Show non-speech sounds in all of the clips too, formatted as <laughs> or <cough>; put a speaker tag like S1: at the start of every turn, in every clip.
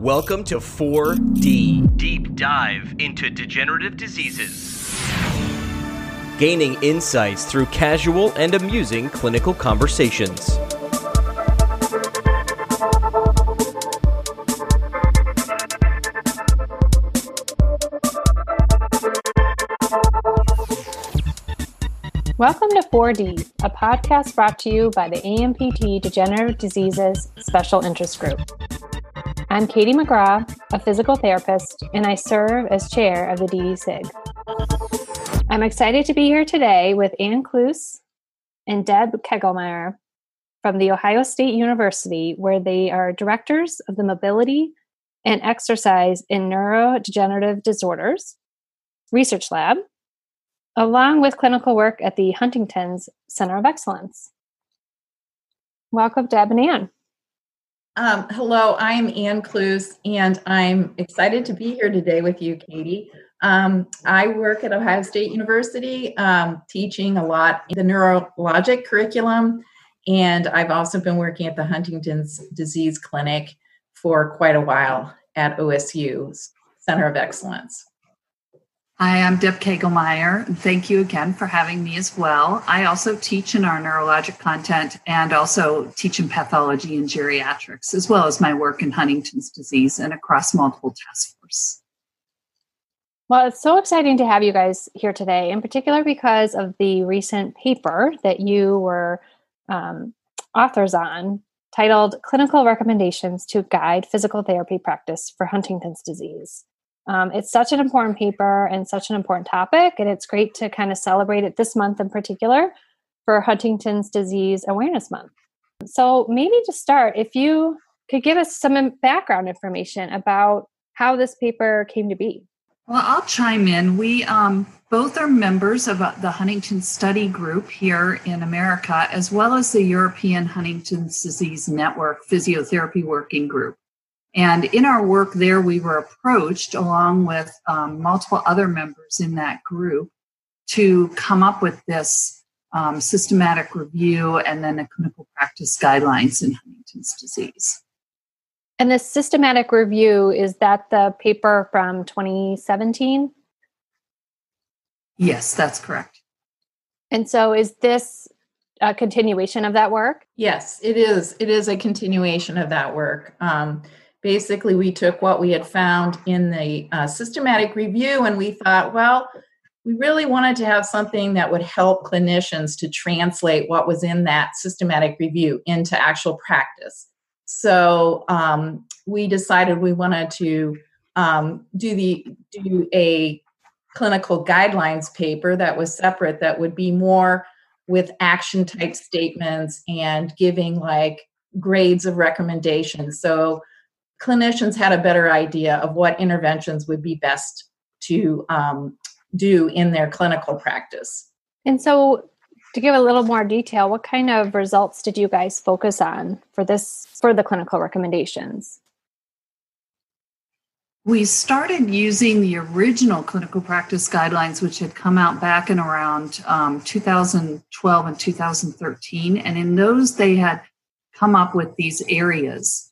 S1: Welcome to 4D Deep Dive into Degenerative Diseases. Gaining insights through casual and amusing clinical conversations.
S2: Welcome to 4D, a podcast brought to you by the ANPT Degenerative Diseases Special Interest Group. I'm Katie McGraw, a physical therapist, and I serve as chair of the DDSIG. I'm excited to be here today with Ann Kloos and Deb Kegelmeyer from The Ohio State University, where they are directors of the Mobility and Exercise in Neurodegenerative Disorders Research Lab along with clinical work at the Huntington's Center of Excellence. Welcome, Deb and Ann.
S3: Um, hello, I'm Ann Kloos, and I'm excited to be here today with you, Katie. Um, I work at Ohio State University, um, teaching a lot in the neurologic curriculum, and I've also been working at the Huntington's Disease Clinic for quite a while at OSU's Center of Excellence.
S4: Hi, I'm Deb Kegelmeyer, and thank you again for having me as well. I also teach in our neurologic content and also teach in pathology and geriatrics, as well as my work in Huntington's disease and across multiple task force.
S2: Well, it's so exciting to have you guys here today, in particular because of the recent paper that you were um, authors on titled Clinical Recommendations to Guide Physical Therapy Practice for Huntington's Disease. Um, it's such an important paper and such an important topic, and it's great to kind of celebrate it this month in particular for Huntington's Disease Awareness Month. So, maybe to start, if you could give us some background information about how this paper came to be.
S4: Well, I'll chime in. We um, both are members of uh, the Huntington Study Group here in America, as well as the European Huntington's Disease Network Physiotherapy Working Group. And in our work there, we were approached along with um, multiple other members in that group to come up with this um, systematic review and then the clinical practice guidelines in Huntington's disease.
S2: And this systematic review, is that the paper from 2017?
S4: Yes, that's correct.
S2: And so is this a continuation of that work?
S3: Yes, it is. It is a continuation of that work. Um, basically we took what we had found in the uh, systematic review and we thought well we really wanted to have something that would help clinicians to translate what was in that systematic review into actual practice. So um, we decided we wanted to um, do the do a clinical guidelines paper that was separate that would be more with action type statements and giving like grades of recommendations so clinicians had a better idea of what interventions would be best to um, do in their clinical practice.
S2: And so, to give a little more detail, what kind of results did you guys focus on for this for the clinical recommendations?
S4: We started using the original clinical practice guidelines, which had come out back in around um, 2012 and 2013. And in those, they had come up with these areas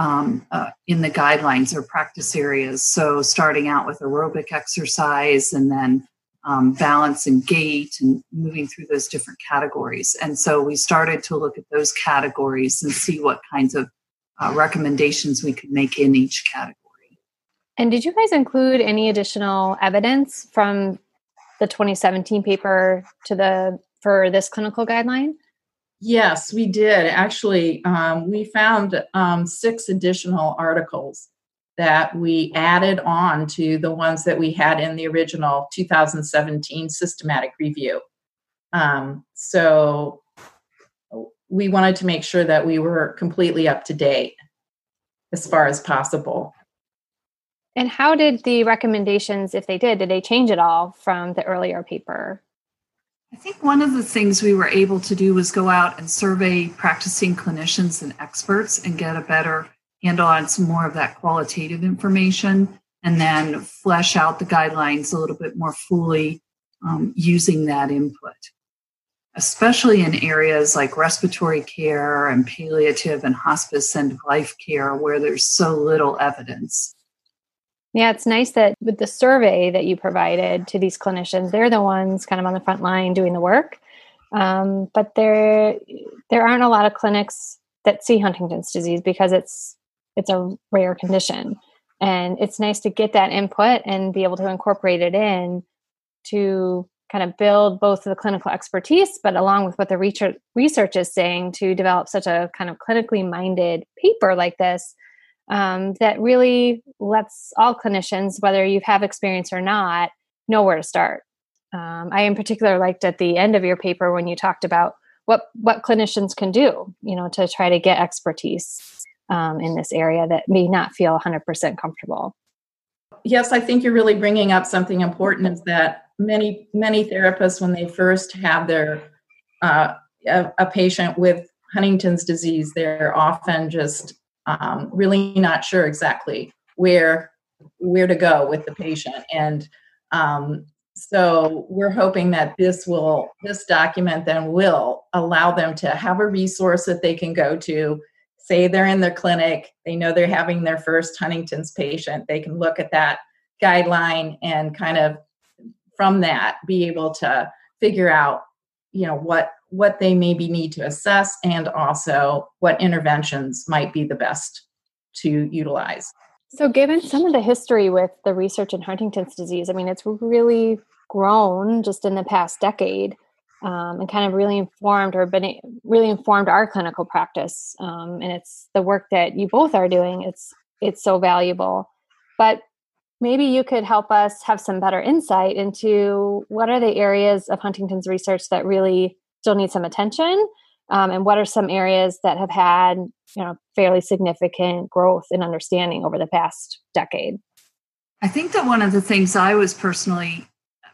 S4: um, uh, in the guidelines or practice areas. So, starting out with aerobic exercise and then um, balance and gait and moving through those different categories. And so, we started to look at those categories and see what kinds of uh, recommendations we could make in each category.
S2: And did you guys include any additional evidence from the 2017 paper to the for this clinical guideline?
S3: Yes, we did. Actually, um, we found um, six additional articles that we added on to the ones that we had in the original 2017 systematic review. Um, so we wanted to make sure that we were completely up to date as far as possible.
S2: And how did the recommendations, if they did, did they change at all from the earlier paper?
S4: I think one of the things we were able to do was go out and survey practicing clinicians and experts and get a better handle on some more of that qualitative information and then flesh out the guidelines a little bit more fully um, using that input. especially in areas like respiratory care and palliative and hospice of life care where there's so little evidence.
S2: Yeah, it's nice that with the survey that you provided to these clinicians, they're the ones kind of on the front line doing the work. Um, but there, there aren't a lot of clinics that see Huntington's disease because it's it's a rare condition, and it's nice to get that input and be able to incorporate it in to kind of build both the clinical expertise, but along with what the research research is saying to develop such a kind of clinically minded paper like this um, that really lets all clinicians, whether you have experience or not, know where to start. Um, I in particular liked at the end of your paper when you talked about what what clinicians can do, you know, to try to get expertise um, in this area that may not feel 100% comfortable.
S3: Yes, I think you're really bringing up something important. Is that many many therapists when they first have their uh, a, a, patient with Huntington's disease, they're often just um, really not sure exactly where where to go with the patient, and um, so we're hoping that this will this document then will allow them to have a resource that they can go to. Say they're in their clinic, they know they're having their first Huntington's patient, they can look at that guideline and kind of from that be able to figure out you know what what they maybe need to assess and also what interventions might be the best to utilize.
S2: So given some of the history with the research in huntington's disease i mean it's really grown just in the past decade um, and kind of really informed or been really informed our clinical practice um, and it's the work that you both are doing. It's it's so valuable. But maybe you could help us have some better insight into what are the areas of Huntington's research that really still need some attention, um, and what are some areas that have had you know fairly significant growth in understanding over the past decade.
S4: I think that one of the things I was personally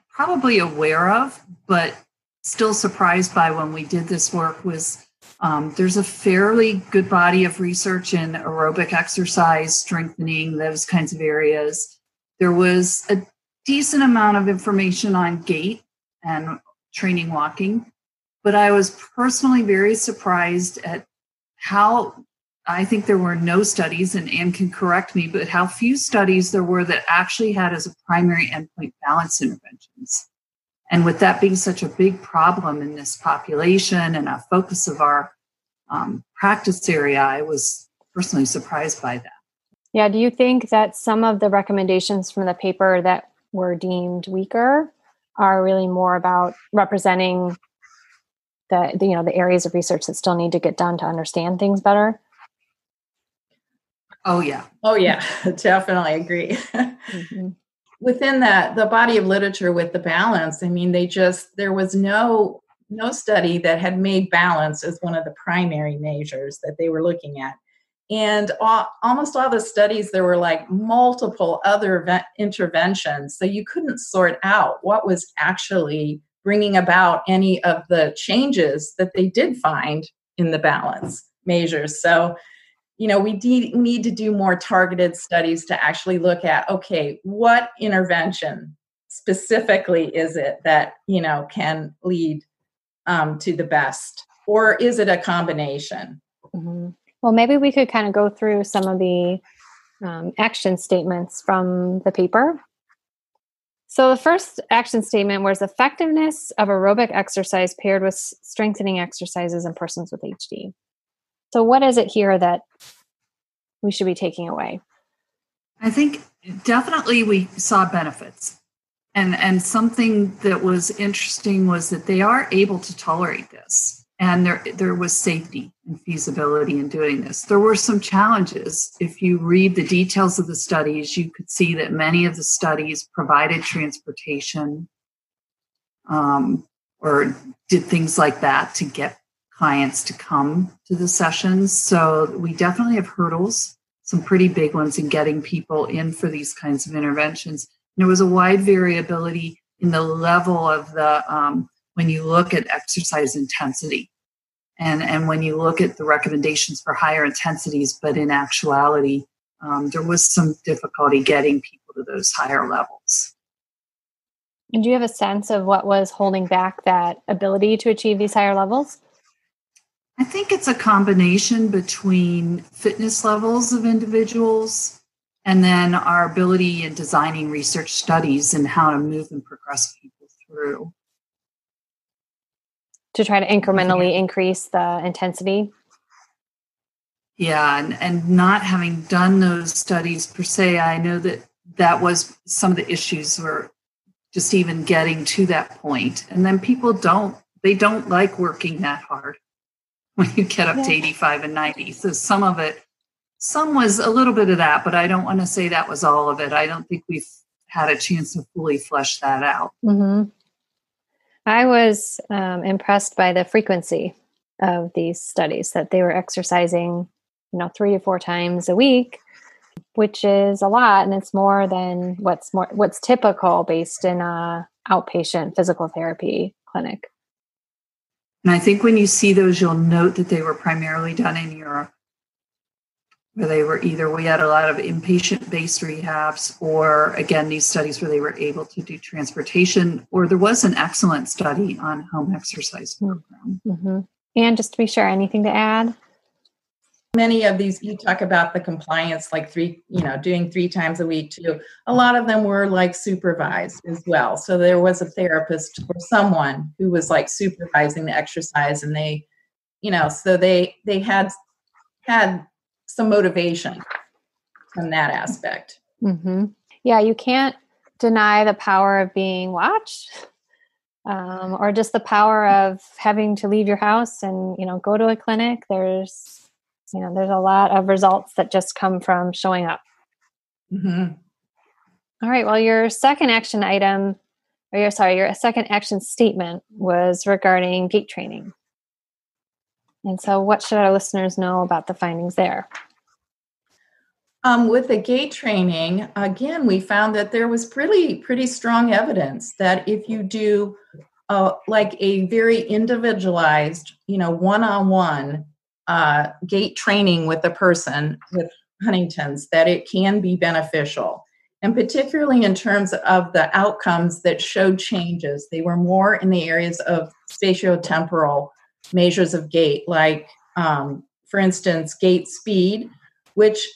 S4: probably aware of, but still surprised by when we did this work was um, there's a fairly good body of research in aerobic exercise, strengthening, those kinds of areas. There was a decent amount of information on gait and training walking, but I was personally very surprised at how I think there were no studies, and Anne can correct me, but how few studies there were that actually had as a primary endpoint balance interventions. And with that being such a big problem in this population and a focus of our um, practice area, I was personally surprised by that.
S2: Yeah. Do you think that some of the recommendations from the paper that were deemed weaker are really more about representing the, the, you know the areas of research that still need to get done to understand things better?
S4: Oh yeah.
S3: Oh yeah. <laughs> Definitely agree. Mm-hmm. <laughs> Within that the body of literature with the balance, I mean, they just there was no no study that had made balance as one of the primary measures that they were looking at and all, almost all the studies there were like multiple other interventions so you couldn't sort out what was actually bringing about any of the changes that they did find in the balance measures so you know we de- need to do more targeted studies to actually look at okay what intervention specifically is it that you know can lead um, to the best or is it a combination
S2: mm-hmm. Well, maybe we could kind of go through some of the um, action statements from the paper. So, the first action statement was effectiveness of aerobic exercise paired with strengthening exercises in persons with HD. So, what is it here that we should be taking away?
S4: I think definitely we saw benefits. And, and something that was interesting was that they are able to tolerate this and there there was safety and feasibility in doing this. There were some challenges. If you read the details of the studies, you could see that many of the studies provided transportation um, or did things like that to get clients to come to the sessions. So we definitely have hurdles, some pretty big ones in getting people in for these kinds of interventions. And there was a wide variability in the level of the um, when you look at exercise intensity. And, and when you look at the recommendations for higher intensities, but in actuality, um, there was some difficulty getting people to those higher levels.
S2: And do you have a sense of what was holding back that ability to achieve these higher levels?
S4: I think it's a combination between fitness levels of individuals and then our ability in designing research studies and how to move and progress people through.
S2: To try to incrementally increase the intensity?
S4: Yeah, and, and not having done those studies per se, I know that that was some of the issues were just even getting to that point. And then people don't, they don't like working that hard <laughs> when you get up yeah. to 85 and 90. So some of it, some was a little bit of that, but I don't want to say that was all of it. I don't think we've had a chance to fully flesh that out.
S2: Mm-hmm. I was um, impressed by the frequency of these studies that they were exercising, you know, three to four times a week, which is a lot, and it's more than what's more what's typical based in a outpatient physical therapy clinic.
S4: And I think when you see those, you'll note that they were primarily done in Europe, where they were either, we had a lot of inpatient based rehabs, or again, these studies where they were able to do transportation, or there was an excellent study on home exercise program.
S2: Mm-hmm. And just to be sure, anything to add?
S3: many of these you talk about the compliance like three you know doing three times a week too a lot of them were like supervised as well so there was a therapist or someone who was like supervising the exercise and they you know so they they had had some motivation from that aspect
S2: mm-hmm. yeah you can't deny the power of being watched um, or just the power of having to leave your house and you know go to a clinic there's you know there's a lot of results that just come from showing up
S3: mm-hmm.
S2: All right well your second action item or your sorry your second action statement was regarding gait training and so what should our listeners know about the findings there
S3: um, with the gait training again we found that there was pretty pretty strong evidence that if you do uh, like a very individualized you know one-on-one uh, gait training with a person with Huntington's that it can be beneficial. And particularly in terms of the outcomes that showed changes, they were more in the areas of spatiotemporal measures of gait, like, um, for instance, gait speed, which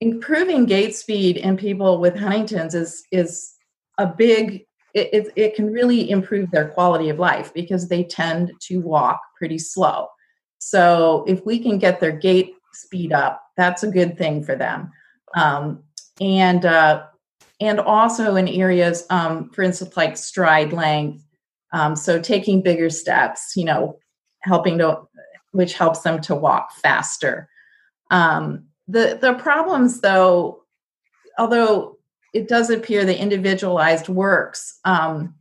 S3: improving gait speed in people with Huntington's is, is a big, it, it, it can really improve their quality of life because they tend to walk pretty slow. So if we can get their gait speed up, that's a good thing for them. Um, and uh, and also in areas, um, for instance, like stride length. Um, so taking bigger steps, you know, helping to, which helps them to walk faster. Um, the the problems, though, although it does appear the individualized works, um,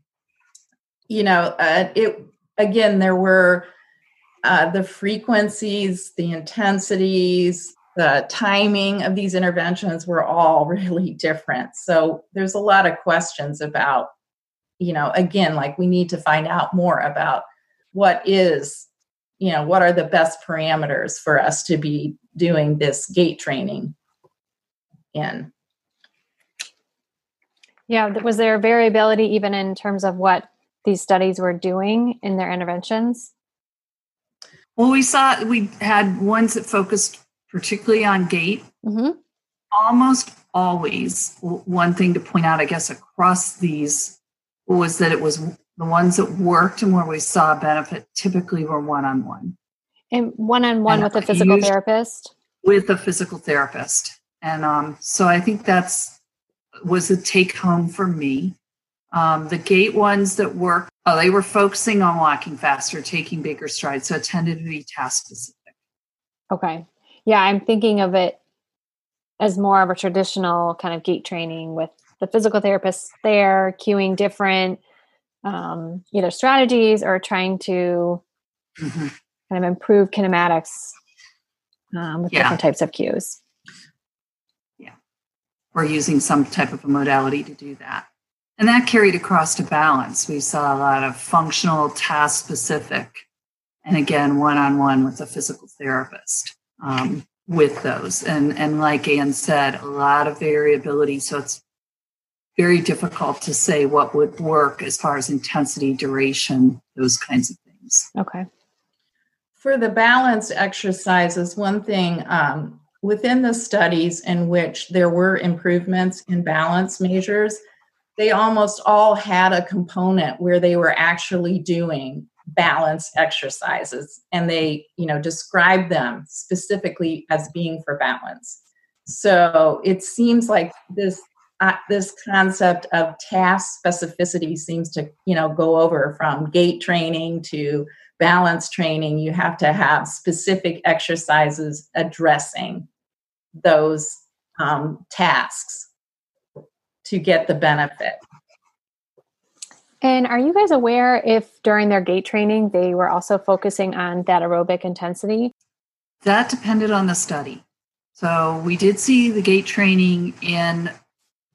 S3: you know, uh, it again there were uh, the frequencies, the intensities, the timing of these interventions were all <laughs> really different. So there's a lot of questions about, you know, again, like we need to find out more about what is, you know, what are the best parameters for us to be doing this gait training in.
S2: Yeah, was there variability even in terms of what these studies were doing in their interventions?
S4: Well, we saw we had ones that focused particularly on gait.
S2: Mm-hmm.
S4: Almost always, one thing to point out, I guess, across these was that it was the ones that worked and where we saw benefit typically were one on one.
S2: And one on one with a physical therapist?
S4: With a physical therapist. And um, so I think that's was a take home for me. Um, the gait ones that work, oh, they were focusing on walking faster, taking bigger strides. So it tended to be task specific.
S2: Okay. Yeah, I'm thinking of it as more of a traditional kind of gait training with the physical therapists there, cueing different um, either strategies or trying to mm-hmm. kind of improve kinematics um, with yeah. different types of cues.
S4: Yeah. Or using some type of a modality to do that. And that carried across to balance. We saw a lot of functional, task specific, and again, one on one with a physical therapist um, with those. And, and like Anne said, a lot of variability. So it's very difficult to say what would work as far as intensity, duration, those kinds of things.
S2: Okay.
S3: For the balance exercises, one thing um, within the studies in which there were improvements in balance measures, they almost all had a component where they were actually doing balance exercises and they you know describe them specifically as being for balance so it seems like this uh, this concept of task specificity seems to you know go over from gait training to balance training. You have to have specific exercises addressing those um, tasks to get the benefit.
S2: And are you guys aware if during their gait training they were also focusing on that aerobic intensity?
S4: That depended on the study. So we did see the gait training in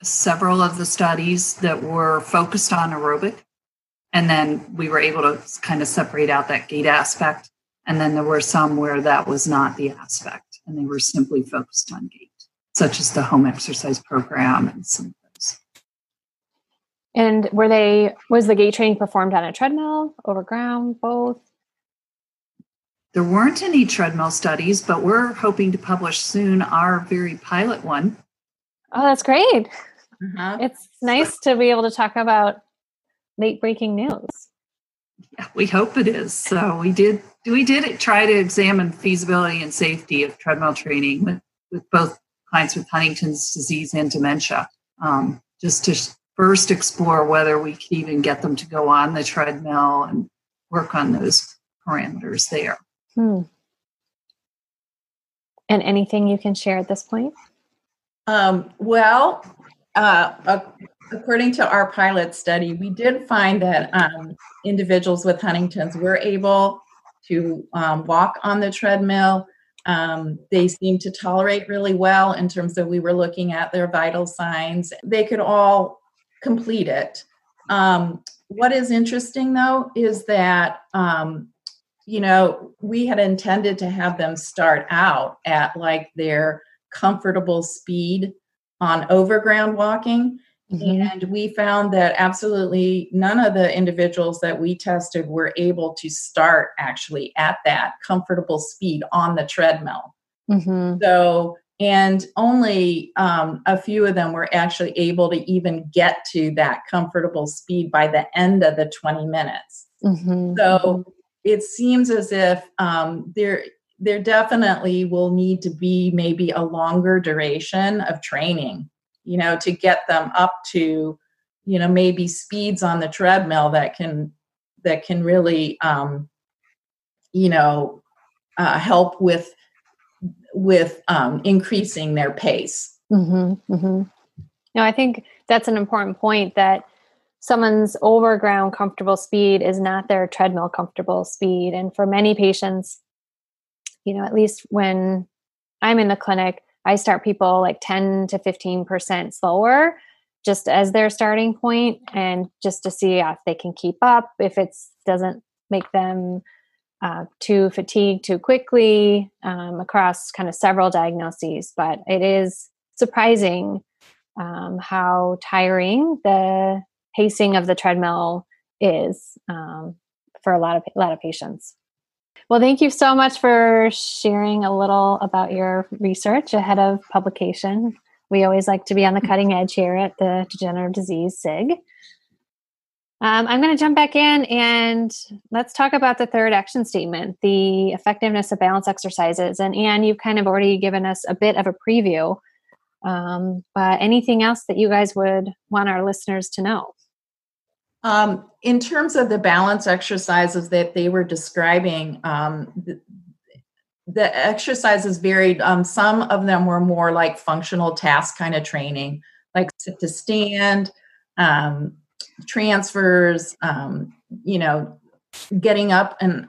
S4: several of the studies that were focused on aerobic. And then we were able to kind of separate out that gait aspect. And then there were some where that was not the aspect and they were simply focused on gait, such as the home exercise program and some of those.
S2: And were they, was the gait training performed on a treadmill, over ground, both?
S4: There weren't any treadmill studies, but we're hoping to publish soon our very pilot one.
S2: Oh, that's great. Uh-huh. It's nice to be able to talk about late breaking news.
S4: Yeah, we hope it is. So we did we did try to examine feasibility and safety of treadmill training with, with both clients with Huntington's disease and dementia, um, just to first explore whether we could even get them to go on the treadmill and work on those parameters there. Hmm.
S2: And anything you can share at this point?
S3: Um, well, uh, according to our pilot study, we did find that um, individuals with Huntington's were able to um, walk on the treadmill. Um, they seemed to tolerate really well in terms of we were looking at their vital signs. They could all complete it. Um, what is interesting though is that um, you know we had intended to have them start out at like their comfortable speed on overground walking. Mm-hmm. And we found that absolutely none of the individuals that we tested were able to start actually at that comfortable speed on the treadmill. Mm-hmm. So, and only um, a few of them were actually able to even get to that comfortable speed by the end of the 20 minutes. Mm-hmm. So, mm-hmm. it seems as if um, there there definitely will need to be maybe a longer duration of training you know to get them up to you know maybe speeds on the treadmill that can that can really um, you know uh, help with with um, increasing their pace mm-hmm,
S2: mm-hmm. no i think that's an important point that someone's overground comfortable speed is not their treadmill comfortable speed and for many patients you know, at least when I'm in the clinic, I start people like 10 to 15% slower just as their starting point and just to see if they can keep up, if it doesn't make them uh, too fatigued too quickly um, across kind of several diagnoses. But it is surprising um, how tiring the pacing of the treadmill is um, for a lot of a lot of patients. Well, thank you so much for sharing a little about your research ahead of publication. We always like to be on the cutting edge here at the Degenerative Disease SIG. Um, I'm going to jump back in and let's talk about the third action statement the effectiveness of balance exercises. And Anne, you've kind of already given us a bit of a preview. Um, but anything else that you guys would want our listeners to know?
S3: Um, in terms of the balance exercises that they were describing, um, the, the, exercises varied. Um, some of them were more like functional task kind of training, like sit to stand, um, transfers, um, you know, getting up and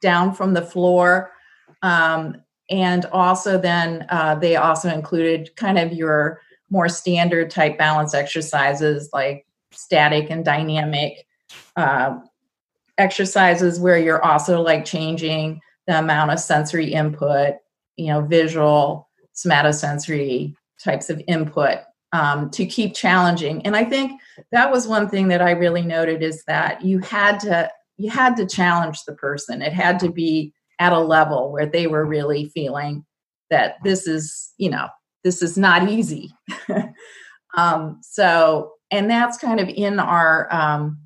S3: down from the floor. Um, and also, then uh, they also included kind of your more standard type balance exercises like static and dynamic uh, exercises where you're also like changing the amount of sensory input, you know, visual, somatosensory types of input um, to keep challenging. And I think that was one thing that I really noted is that you had to you had to challenge the person. It had to be at a level where they were really feeling that this is you know this is not easy. <laughs> um, so and that's kind of in our um,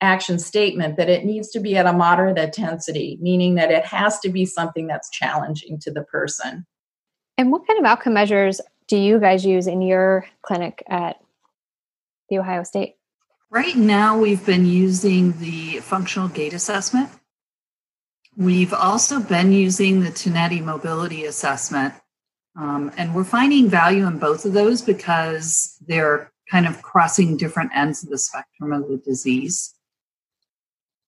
S3: action statement that it needs to be at a moderate intensity, meaning that it has to be something that's challenging to the person.
S2: And what kind of outcome measures do you guys use in your clinic at the Ohio State?
S4: Right now, we've been using the functional gait assessment. We've also been using the Tinetti mobility assessment. Um, and we're finding value in both of those because they're kind of crossing different ends of the spectrum of the disease.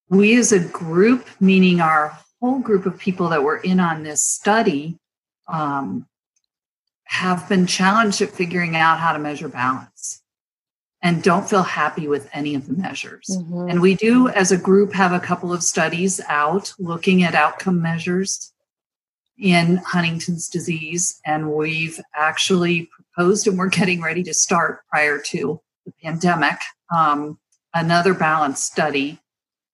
S4: We, as a group, meaning our whole group of people that were in on this study, um, have been challenged at figuring out how to measure balance and don't feel happy with any of the measures. Mm-hmm. And we do, as a group, have a couple of studies out looking at outcome measures in Huntington's disease. And we've actually proposed, and we're getting ready to start prior to the pandemic, um, another balance study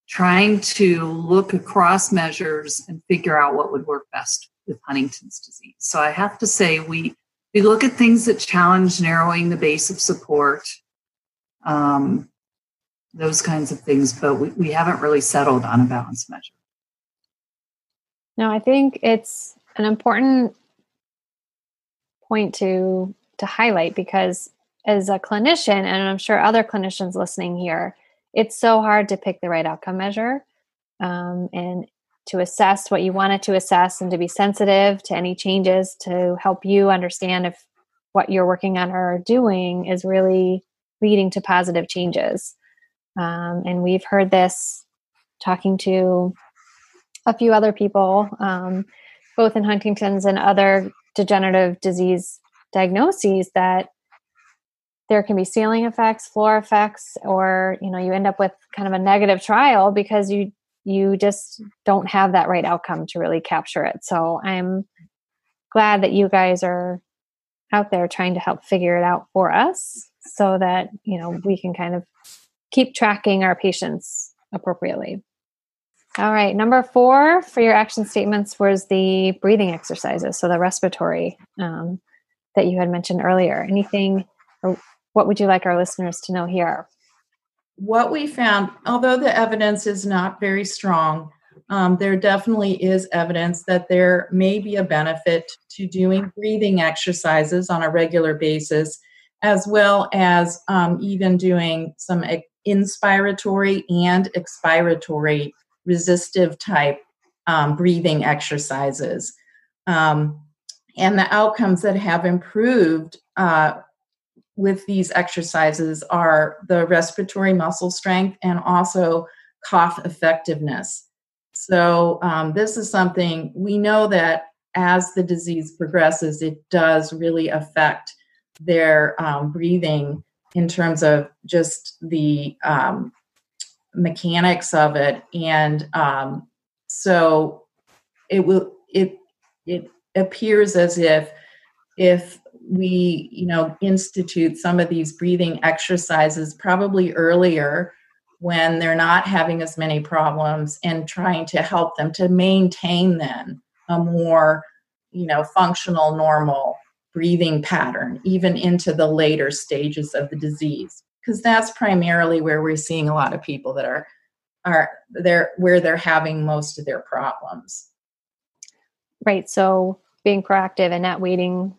S4: trying to look across measures and figure out what would work best with Huntington's disease. So I have to say, we we look at things that challenge narrowing the base of support, um, those kinds of things, but we, we haven't really settled on a balance measure.
S2: No, I think it's an important point to to highlight because as a clinician, and I'm sure other clinicians listening here, it's so hard to pick the right outcome measure. Um, and to assess what you wanted to assess and to be sensitive to any changes to help you understand if what you're working on or doing is really leading to positive changes. Um, and we've heard this talking to a few other people, um, both in Huntington's and other degenerative disease diagnoses, that there can be ceiling effects, floor effects, or you know, you end up with kind of a negative trial because you you just don't have that right outcome to really capture it. So I'm glad that you guys are out there trying to help figure it out for us so that, you know, we can kind of keep tracking our patients appropriately. All right, number four for your action statements was the breathing exercises, so the respiratory um, that you had mentioned earlier. Anything, or what would you like our listeners to know here?
S3: what we found, although the evidence is not very strong, um, there definitely is evidence that there may be a benefit to doing breathing exercises on a regular basis, as well as um, even doing some inspiratory and expiratory resistive type um, breathing exercises. Um, and the outcomes that have improved uh, with these exercises are the respiratory muscle strength and also cough effectiveness. So, um, this is something we know that as the disease progresses, it does really affect their um, breathing in terms of just the um, mechanics of it. And um, so, it will, it, it appears as if if we you know institute some of these breathing exercises probably earlier when they're not having as many problems and trying to help them to maintain then a more you know functional normal breathing pattern even into the later stages of the disease. Because that's primarily where we're seeing a lot of people that are are there where they're having most of their problems.
S2: Right so being proactive and not waiting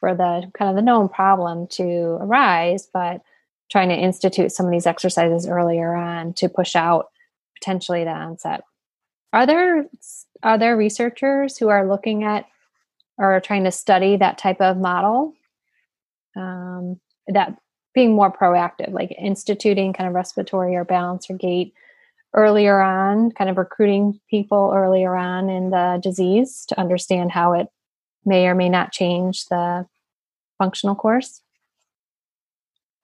S2: for the kind of the known problem to arise, but trying to institute some of these exercises earlier on to push out potentially the onset. Are there are there researchers who are looking at or trying to study that type of model? Um, that being more proactive, like instituting kind of respiratory or balance or gait earlier on, kind of recruiting people earlier on in the disease to understand how it may or may not change the functional course?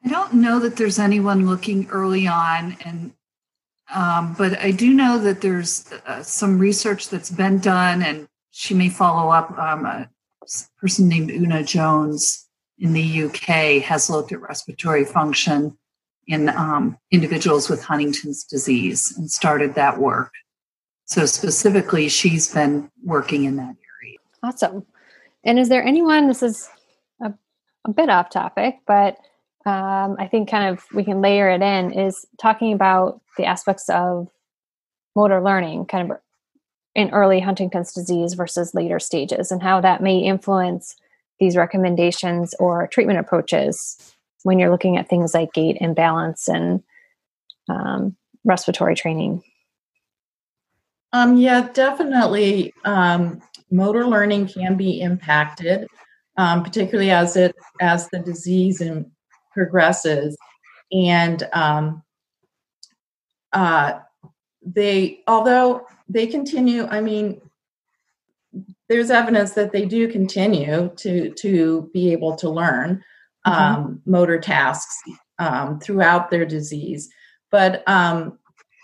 S4: I don't know that there's anyone looking early on, and um, but I do know that there's uh, some research that's been done, and she may follow up. Um, a person named Una Jones in the UK has looked at respiratory function in um, individuals with Huntington's disease and started that work. So, specifically, she's been working in that area.
S2: Awesome. And is there anyone, this is a, a bit off topic, but um, I think kind of we can layer it in, is talking about the aspects of motor learning, kind of in early Huntington's disease versus later stages, and how that may influence these recommendations or treatment approaches when you're looking at things like gait and balance and um, respiratory training.
S3: Um, yeah, definitely. Um, motor learning can be impacted, um, particularly as it as the disease and progresses, and um, uh, they although they continue. I mean, there's evidence that they do continue to to be able to learn mm-hmm. um, motor tasks um, throughout their disease, but um,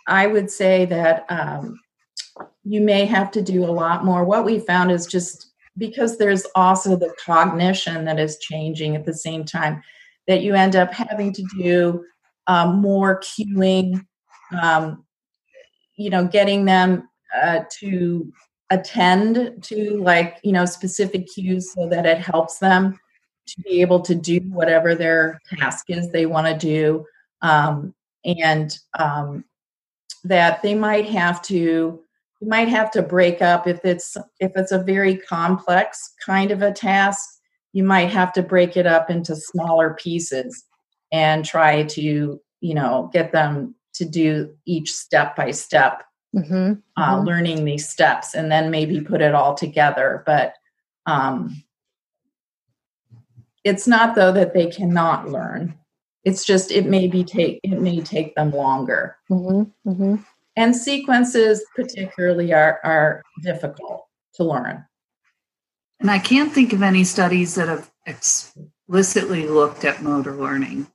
S3: I would say that um, you may have to do a lot more. What we found is just because there's also the cognition that is changing at the same time that you end up having to do um, more cueing, um, you know, getting them uh, to attend to like, you know, specific cues so that it helps them to be able to do whatever their task is they want to do. Um, and um, that they might have to you might have to break up if it's if it's a very complex kind of a task you might have to break it up into smaller pieces and try to you know get them to do each step by step mm-hmm. Uh, mm-hmm. learning these steps and then maybe put it all together but um, it's not though that they cannot learn it's just it may be take it may take them longer mm-hmm. And sequences particularly are, are difficult to learn.
S4: And I can't think of any studies that have explicitly looked at motor learning,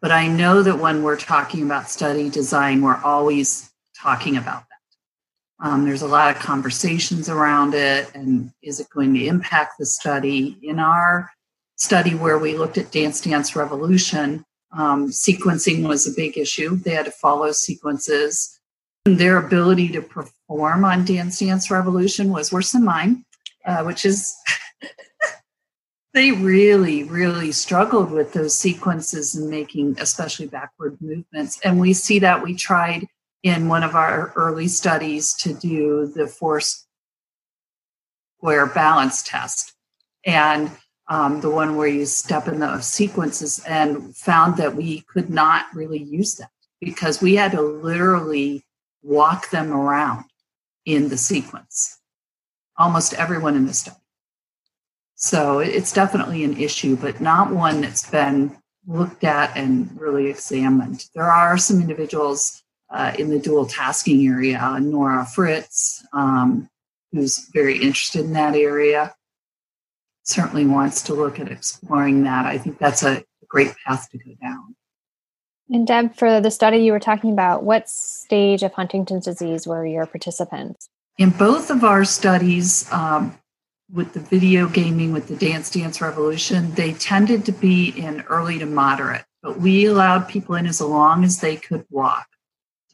S4: but I know that when we're talking about study design, we're always talking about that. Um, there's a lot of conversations around it, and is it going to impact the study? In our study where we looked at Dance Dance Revolution, um, sequencing was a big issue. They had to follow sequences their ability to perform on Dance Dance Revolution was worse than mine, uh, which is <laughs> they really, really struggled with those sequences and making, especially backward movements. And we see that we tried in one of our early studies to do the four square balance test. And um, the one where you step in the sequences and found that we could not really use that because we had to literally walk them around in the sequence. Almost everyone in the study. So it's definitely an issue, but not one that's been looked at and really examined. There are some individuals uh, in the dual tasking area, Nora Fritz, um, who's very interested in that area, certainly wants to look at exploring that. I think that's a great path to go down.
S2: And Deb, for the study you were talking about, what stage of Huntington's disease were your participants?
S4: In both of our studies, um, with the video gaming, with the Dance Dance Revolution, they tended to be in early to moderate, but we allowed people in as long as they could walk.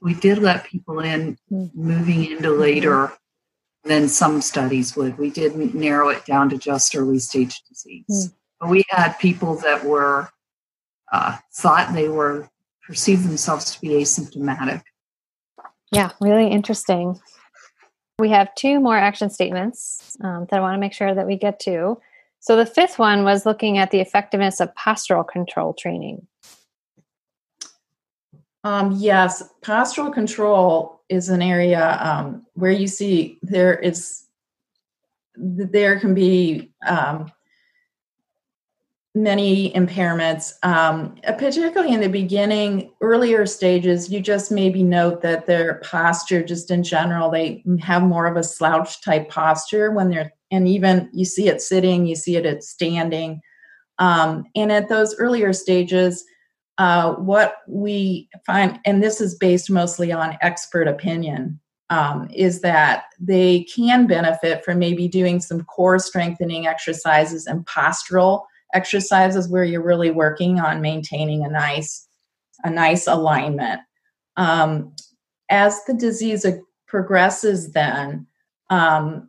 S4: we did let people in mm-hmm. moving into later than some studies would. We didn't narrow it down to just early stage disease. Mm. But we had people that were uh, thought they were perceive themselves to be asymptomatic.
S2: Yeah, really interesting. We have two more action statements um, that I want to make sure that we get to. So the fifth one was looking at the effectiveness of postural control training.
S3: Um, yes, postural control is an area um, where you see there is there can be um, many impairments, um, particularly in the beginning, earlier stages, you just maybe note that their posture, just in general, they have more of a slouch type posture when they're, and even you see it sitting, you see it at standing. Um, and at those earlier stages, uh, what we find, and this is based mostly on expert opinion, um, is that they can benefit from maybe doing some core strengthening exercises and postural exercises where you're really working on maintaining a nice a nice alignment. Um, as the disease progresses, then um,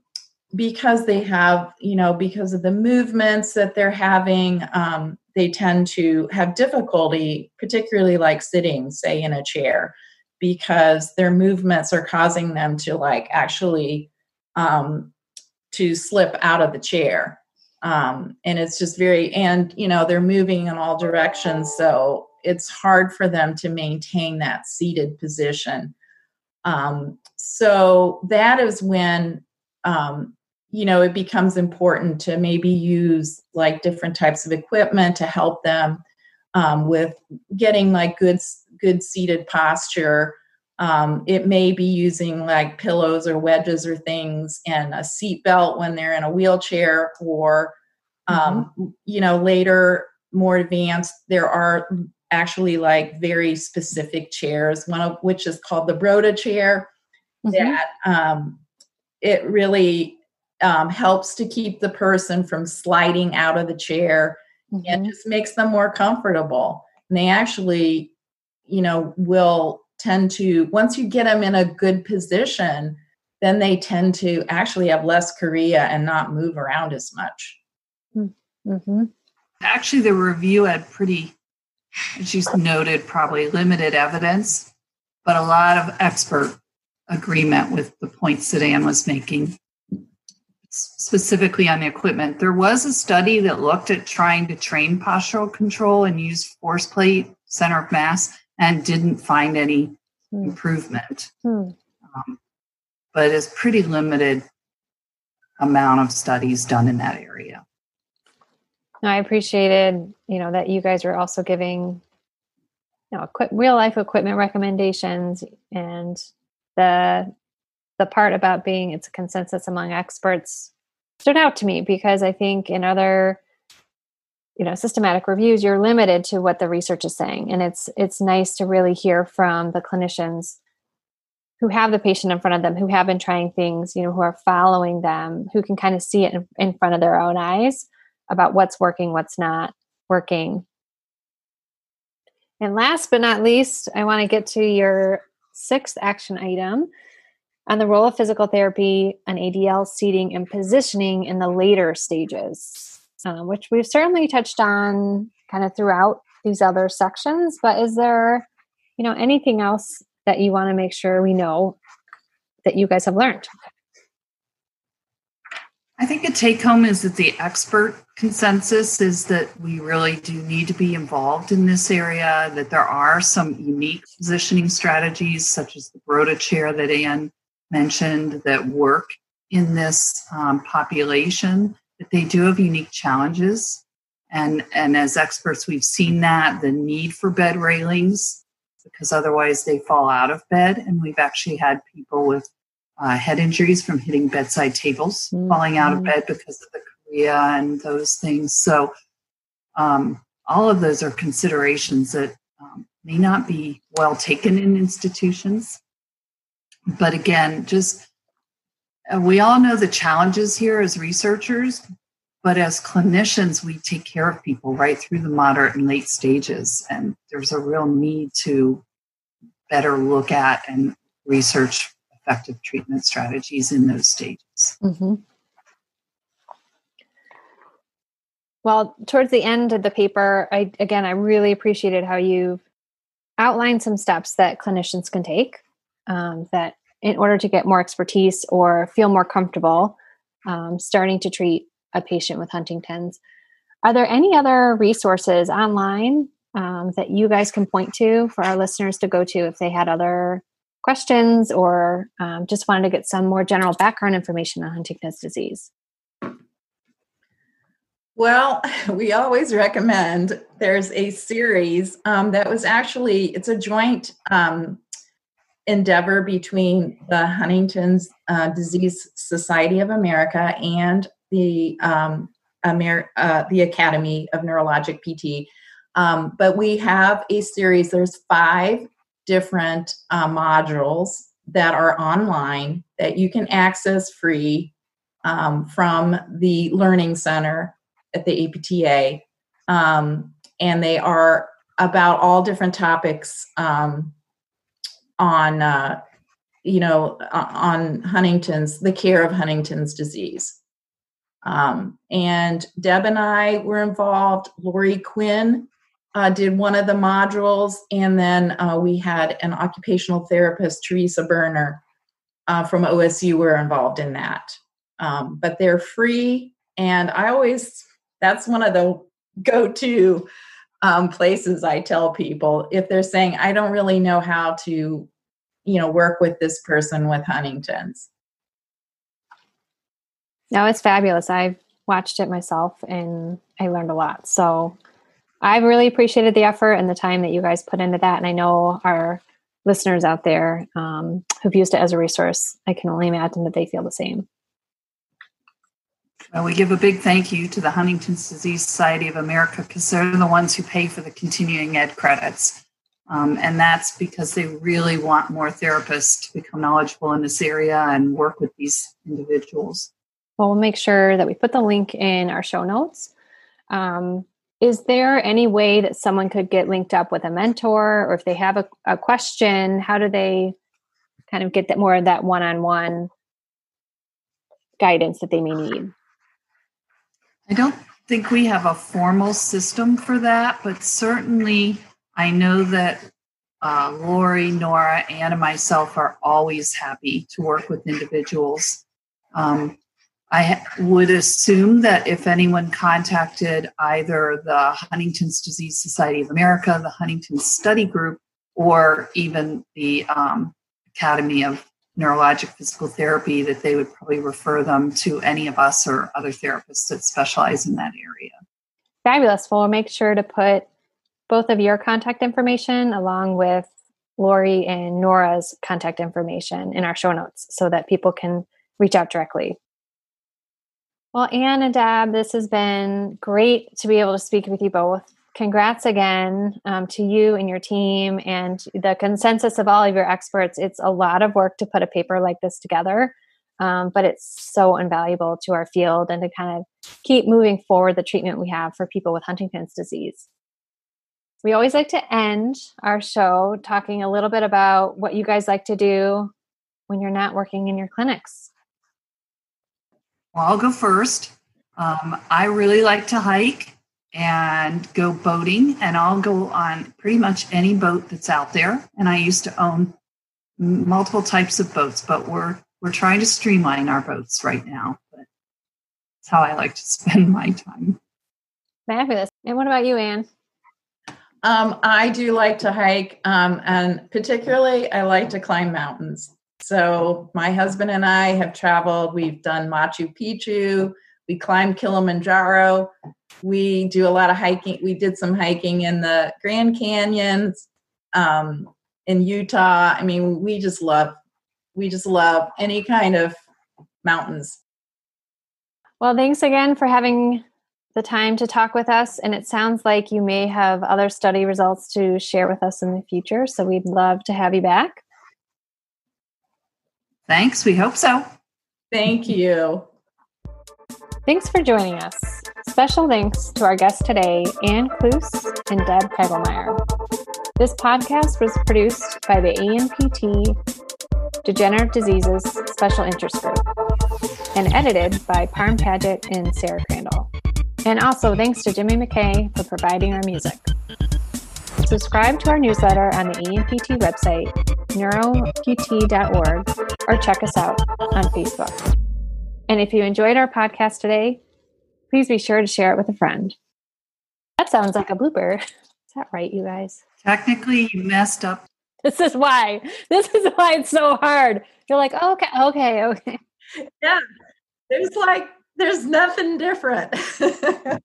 S3: because they have, you know, because of the movements that they're having, um, they tend to have difficulty, particularly like sitting, say, in a chair, because their movements are causing them to like actually um, to slip out of the chair. Um, and it's just very, and you know, they're moving in all directions, so it's hard for them to maintain that seated position. Um, so that is when um, you know it becomes important to maybe use like different types of equipment to help them um, with getting like good good seated posture um, it may be using like pillows or wedges or things and a seat belt when they're in a wheelchair or um, mm-hmm. you know later more advanced there are actually like very specific chairs one of which is called the broda chair mm-hmm. that um, it really um, helps to keep the person from sliding out of the chair mm-hmm. and just makes them more comfortable. And they actually, you know, will tend to, once you get them in a good position, then they tend to actually have less chorea and not move around as much.
S4: Mm-hmm. Actually, the review had pretty, as you noted, probably limited evidence, but a lot of expert agreement with the points that Anne was making specifically on the equipment. There was a study that looked at trying to train postural control and use force plate center of mass and didn't find any hmm. improvement. Hmm. Um, but it's pretty limited amount of studies done in that area.
S2: I appreciated, you know, that you guys were also giving, you know, equip, real life equipment recommendations and the the part about being it's a consensus among experts stood out to me because I think in other you know systematic reviews you're limited to what the research is saying. And it's it's nice to really hear from the clinicians who have the patient in front of them who have been trying things you know who are following them who can kind of see it in, in front of their own eyes about what's working what's not working. And last but not least i want to get to your sixth action item on the role of physical therapy and ADL seating and positioning in the later stages, uh, which we've certainly touched on kind of throughout these other sections. But is there, you know, anything else that you want to make sure we know that you guys have learned?
S4: I think a take home is that the expert consensus is that we really do need to be involved in this area, that there are some unique positioning strategies, such as the Broda chair that Anne mentioned, that work in this um, population, they do have unique challenges. And, and as experts, we've seen that the need for bed railings, because otherwise they fall out of bed. And we've actually had people with uh, head injuries from hitting bedside tables, mm-hmm. falling out of bed because of the chorea and those things. So, um, all of those are considerations that um, may not be well taken in institutions. But again, just we all know the challenges here as researchers, but as clinicians, we take care of people right through the moderate and late stages. And there's a real need to better look at and research effective treatment strategies in those stages. Mm-hmm.
S2: Well, towards the end of the paper, I again I really appreciated how you outlined some steps that clinicians can take um, that in order to get more expertise or feel more comfortable um, starting to treat a patient with Huntington's. Are there any other resources online um, that you guys can point to for our listeners to go to if they had other questions or um, just wanted to get some more general background information on Huntington's disease?
S3: Well, <laughs> we always recommend there's a series um, that was actually it's a joint um, endeavor between the Huntington's uh, Disease Society of America and the um, Amer- uh, the Academy of Neurologic PT. Um, but we have a series. There's five different uh, modules that are online that you can access free um, from the Learning Center at the APTA. um, and they are about all different topics um, on uh, you know on Huntington's the care of Huntington's disease. Um, and Deb and I were involved. Lori Quinn uh, did one of the modules, and then uh, we had an occupational therapist, Teresa Berner uh, from OSU, were involved in that. Um, but they're free, and I always that's one of the go-to um, places I tell people if they're saying I don't really know how to, you know, work with this person with Huntington's.
S2: No, it's fabulous. I've watched it myself and I learned a lot. So I've really appreciated the effort and the time that you guys put into that. And I know our listeners out there um, who've used it as a resource, I can only imagine that they feel the same.
S4: Well, we give a big thank you to the Huntington's Disease Society of America because they're the ones who pay for the continuing ed credits. Um, and that's because they really want more therapists to become knowledgeable in this area and work with these individuals.
S2: Well, we'll make sure that we put the link in our show notes. Um, is there any way that someone could get linked up with a mentor or if they have a, a question how do they kind of get that more of that one-on-one guidance that they may need
S4: i don't think we have a formal system for that but certainly i know that uh, lori nora and myself are always happy to work with individuals. Um, I would assume that if anyone contacted either the Huntington's Disease Society of America, the Huntington Study Group, or even the um, Academy of Neurologic Physical Therapy, that they would probably refer them to any of us or other therapists that specialize in that area.
S2: Fabulous. Well, we'll make sure to put both of your contact information along with Lori and Nora's contact information in our show notes so that people can reach out directly. Well, Anne and Deb, this has been great to be able to speak with you both. Congrats again um, to you and your team and the consensus of all of your experts. It's a lot of work to put a paper like this together, um, but it's so invaluable to our field and to kind of keep moving forward the treatment we have for people with Huntington's disease. We always like to end our show talking a little bit about what you guys like to do when you're not working in your clinics.
S4: Well, I'll go first. Um, I really like to hike and go boating, and I'll go on pretty much any boat that's out there. And I used to own multiple types of boats, but we're we're trying to streamline our boats right now. But that's how I like to <laughs> spend my time.
S2: Fabulous. And what about you, Anne?
S3: Um, I do like to hike, um, and particularly I like to climb mountains. So my husband and I have traveled. We've done Machu Picchu. We climb Kilimanjaro. We do a lot of hiking. We did some hiking in the Grand Canyons um, in Utah. I mean, we just love, we just love any kind of mountains.
S2: Well, thanks again for having the time to talk with us. And it sounds like you may have other study results to share with us in the future. So we'd love to have you back.
S4: Thanks. We hope so.
S3: Thank you.
S2: Thanks for joining us. Special thanks to our guests today, Anne Kloos and Deb Kegelmeyer. This podcast was produced by the ANPT Degenerative Diseases Special Interest Group and edited by Parm Paget and Sarah Crandall. And also thanks to Jimmy McKay for providing our music. Subscribe to our newsletter on the ANPT website, neuropt.org, or check us out on Facebook. And if you enjoyed our podcast today, please be sure to share it with a friend. That sounds like a blooper. <laughs> Is that right, you guys?
S4: Technically, you messed up.
S2: This is why. This is why it's so hard. You're like, oh, okay, okay, okay.
S3: Yeah. There's like, there's nothing different. <laughs>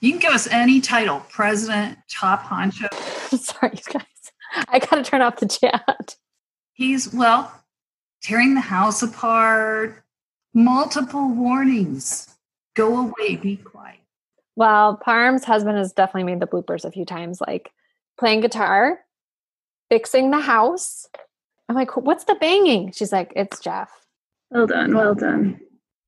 S4: You can give us any title president, top honcho. <laughs>
S2: Sorry, you guys. I got to turn off the chat.
S4: He's, well, tearing the house apart, multiple warnings. Go away, be quiet.
S2: Well, Parm's husband has definitely made the bloopers a few times, like playing guitar, fixing the house. I'm like, what's the banging? She's like, it's Jeff.
S5: Well done, well done.